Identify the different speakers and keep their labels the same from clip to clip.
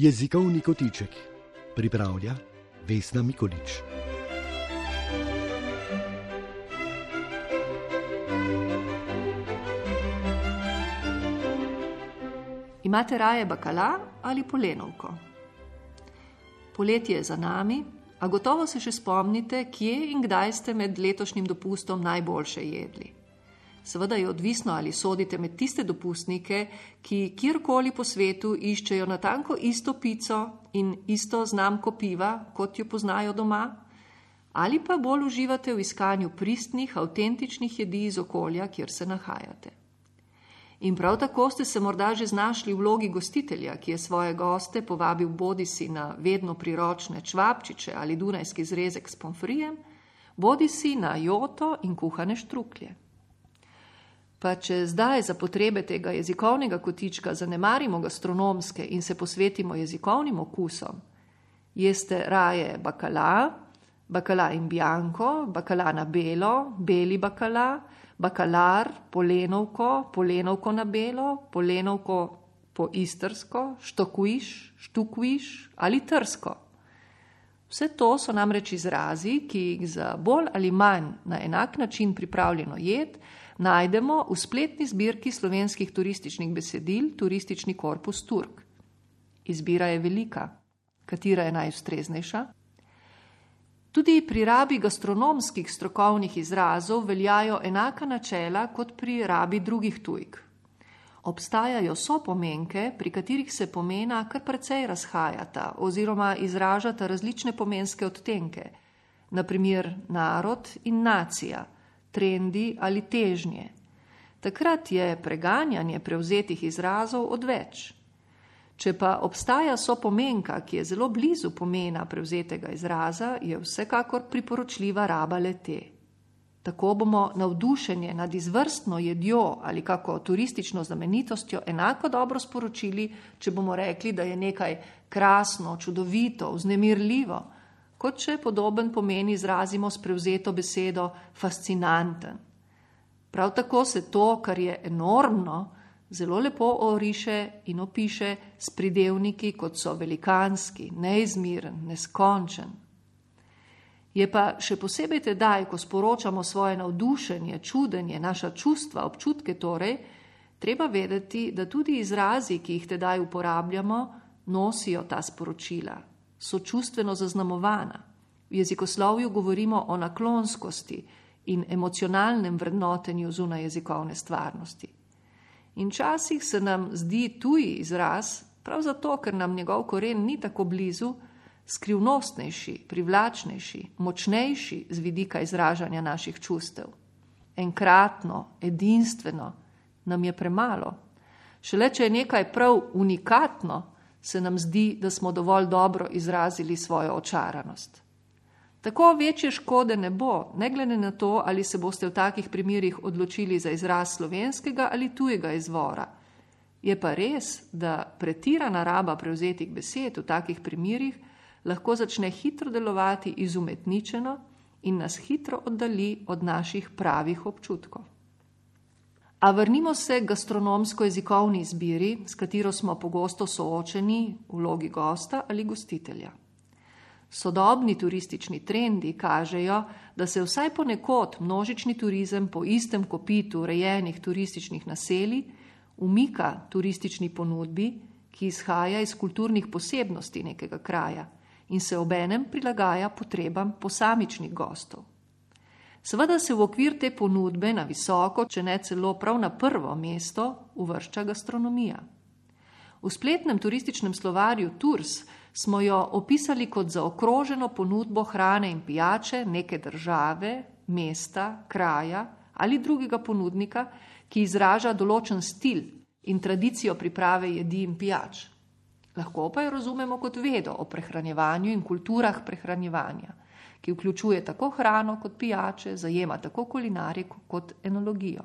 Speaker 1: Jezikovni kotiček pripravlja Vesna Mikolič.
Speaker 2: Imate raje bakala ali polenovko? Poletje je za nami, a gotovo se še spomnite, kje in kdaj ste med letošnjim dopustom najboljše jedli. Seveda je odvisno, ali sodite med tiste dopustnike, ki kjerkoli po svetu iščejo natanko isto pico in isto znamko piva, kot jo poznajo doma, ali pa bolj uživate v iskanju pristnih, avtentičnih jedi iz okolja, kjer se nahajate. In prav tako ste se morda že znašli v vlogi gostitelja, ki je svoje goste povabil bodi si na vedno priročne čvapčiče ali dunajski zrezek s pomfrijem, bodi si na joto in kuhane štruklje. Pa če zdaj za potrebe tega jezikovnega kotička zanemarimo gastronomske in se posvetimo jezikovnim okusom, jeste raje bakala, bakala in bianco, bakala na belo, beli bakala, bakalar, polenovko, polenovko na belo, polenovko po istrsko, štokviš, štukviš ali trsko. Vse to so namreč izrazi, ki jih za bolj ali manj na enak način pripravljeno jed najdemo v spletni zbirki slovenskih turističnih besedil Turistični korpus Turk. Izbira je velika. Katera je najustreznejša? Tudi pri rabi gastronomskih strokovnih izrazov veljajo enaka načela kot pri rabi drugih tujk. Obstajajo sopomenke, pri katerih se pomena kar precej razhajata oziroma izražata različne pomenske odtenke, naprimer narod in nacija, trendi ali težnje. Takrat je preganjanje prevzetih izrazov odveč. Če pa obstaja sopomenka, ki je zelo blizu pomena prevzetega izraza, je vsekakor priporočljiva raba lete. Tako bomo navdušenje nad izvrstno jedjo ali kako turistično znamenitostjo enako dobro sporočili, če bomo rekli, da je nekaj krasno, čudovito, vznemirljivo, kot če podoben pomen izrazimo s prevzeto besedo fascinanten. Prav tako se to, kar je enormno, zelo lepo oriše in opiše s pridevniki, kot so velikanski, neizmiren, neskončen. Je pa še posebej tedaj, ko sporočamo svoje navdušenje, čudenje, naša čustva, občutke torej, treba vedeti, da tudi izrazi, ki jih tedaj uporabljamo, nosijo ta sporočila, so čustveno zaznamovana. V jezikoslovju govorimo o naklonskosti in emocionalnem vrednotenju zunaj jezikovne stvarnosti. In včasih se nam zdi tuji izraz, prav zato, ker nam njegov koren ni tako blizu, skrivnostnejši, privlačnejši, močnejši z vidika izražanja naših čustev. Enkratno, edinstveno nam je premalo. Šele če je nekaj prav unikatno, se nam zdi, da smo dovolj dobro izrazili svojo očaranost. Tako večje škode ne bo, ne glede na to, ali se boste v takih primerjih odločili za izraz slovenskega ali tujega izvora. Je pa res, da pretirana raba prevzetih besed v takih primerjih lahko začne hitro delovati izumetničeno in nas hitro oddali od naših pravih občutkov. A vrnimo se k gastronomsko-jezikovni izbiri, s katero smo pogosto soočeni v vlogi gosta ali gostitelja. Sodobni turistični trendi kažejo, da se vsaj ponekod množični turizem po istem kopitu urejenih turističnih naselij umika turistični ponudbi, ki izhaja iz kulturnih posebnosti nekega kraja in se obenem prilagaja potrebam posamičnih gostov. Seveda se v okvir te ponudbe na visoko, če ne celo prav na prvo mesto, uvršča gastronomija. V spletnem turističnem slovarju Tours smo jo opisali kot zaokroženo ponudbo hrane in pijače neke države, mesta, kraja ali drugega ponudnika, ki izraža določen stil in tradicijo priprave jedi in pijač. Lahko pa jo razumemo kot vedo o prehranjevanju in kulturah prehranjevanja, ki vključuje tako hrano kot pijače, zajema tako kulinariko kot enologijo.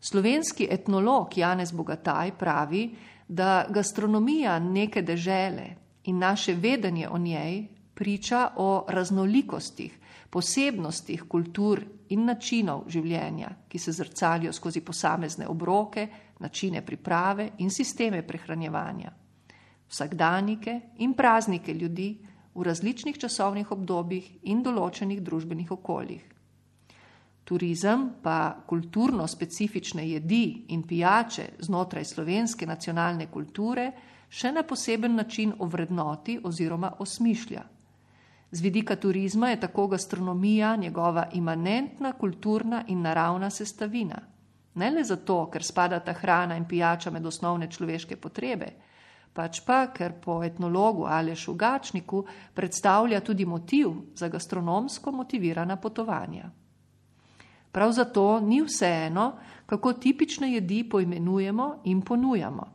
Speaker 2: Slovenski etnolog Janez Bogataj pravi, da gastronomija neke dežele in naše vedenje o njej priča o raznolikostih, posebnostih kultur in načinov življenja, ki se zrcalijo skozi posamezne obroke, načine priprave in sisteme prehranjevanja. vsakdanike in praznike ljudi v različnih časovnih obdobjih in določenih družbenih okoljih. Turizem pa kulturno specifične jedi in pijače znotraj slovenske nacionalne kulture še na poseben način ovrednoti oziroma osmišlja. Z vidika turizma je tako gastronomija njegova imanentna kulturna in naravna sestavina. Ne le zato, ker spadata hrana in pijača med osnovne človeške potrebe, pač pa, ker po etnologu Alešu Gačniku predstavlja tudi motiv za gastronomsko motivirana potovanja. Prav zato ni vseeno, kako tipične jedi poimenujemo in ponujamo.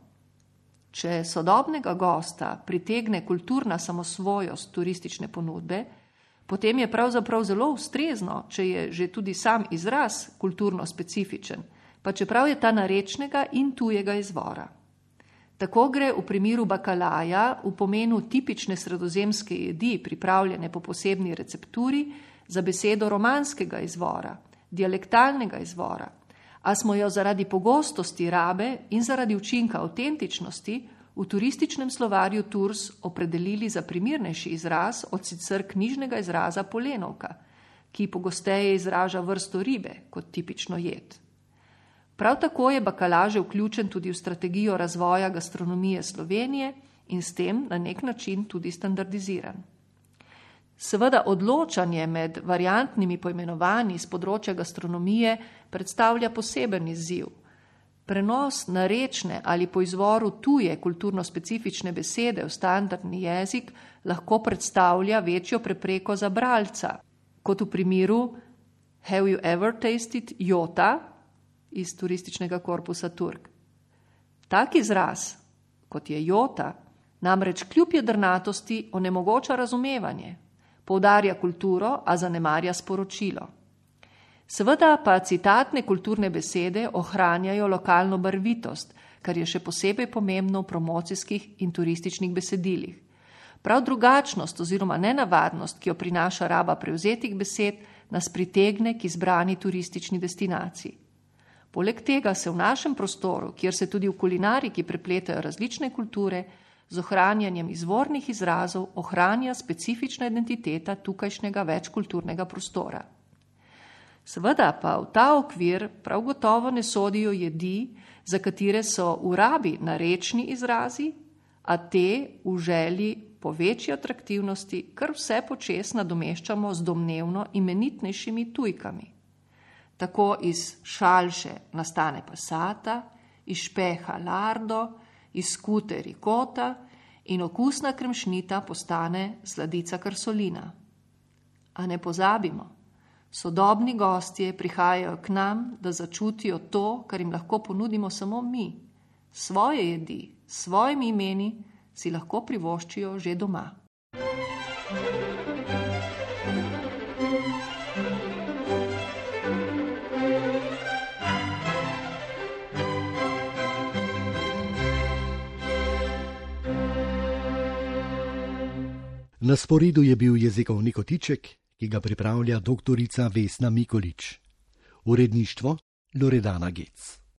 Speaker 2: Če sodobnega gosta pritegne kulturna samosvojost turistične ponudbe, potem je pravzaprav zelo ustrezno, če je že tudi sam izraz kulturno specifičen, pa čeprav je ta narečnega in tujega izvora. Tako gre v primeru bakalaja v pomenu tipične sredozemske jedi, pripravljene po posebni recepturi, za besedo romanskega izvora, dialektalnega izvora, a smo jo zaradi pogostosti rabe in zaradi učinka avtentičnosti v turističnem slovarju Tours opredelili za primernejši izraz od sicer knjižnega izraza polenovka, ki pogosteje izraža vrsto ribe kot tipično jed. Prav tako je bakalaže vključen tudi v strategijo razvoja gastronomije Slovenije in s tem na nek način tudi standardiziran. Seveda odločanje med variantnimi poimenovanji z področja gastronomije predstavlja poseben izziv. Prenos narečne ali po izvoru tuje kulturno specifične besede v standardni jezik lahko predstavlja večjo prepreko za bralca, kot v primeru Have you ever tasted jota iz turističnega korpusa Turk? Tak izraz, kot je jota, namreč kljub jedrnatosti onemogoča razumevanje, poudarja kulturo, a zanemarja sporočilo. Seveda pa citatne kulturne besede ohranjajo lokalno barvitost, kar je še posebej pomembno v promocijskih in turističnih besedilih. Prav drugačnost oziroma nenavadnost, ki jo prinaša raba prevzetih besed, nas pritegne k izbrani turistični destinaciji. Poleg tega se v našem prostoru, kjer se tudi v kulinariki prepletajo različne kulture, z ohranjanjem izvornih izrazov ohranja specifična identiteta tukajšnjega večkulturnega prostora. Seveda pa v ta okvir prav gotovo ne sodijo jedi, za katere so v rabi narečni izrazi, a te v želji po večji atraktivnosti kar vse počes nadomeščamo z domnevno imenitnejšimi tujkami. Tako iz šalše nastane pasata, iz špeha lardo, iz skute rikota in okusna krmšnita postane sladica krsolina. A ne pozabimo, sodobni gostje prihajajo k nam, da začutijo to, kar jim lahko ponudimo samo mi. Svoje jedi, s svojimi imeni si lahko privoščijo že doma.
Speaker 1: Na sporedu je bil jezikovni kotiček, ki ga pripravlja dr. Vesna Mikolič. Uredništvo Loredana Gec.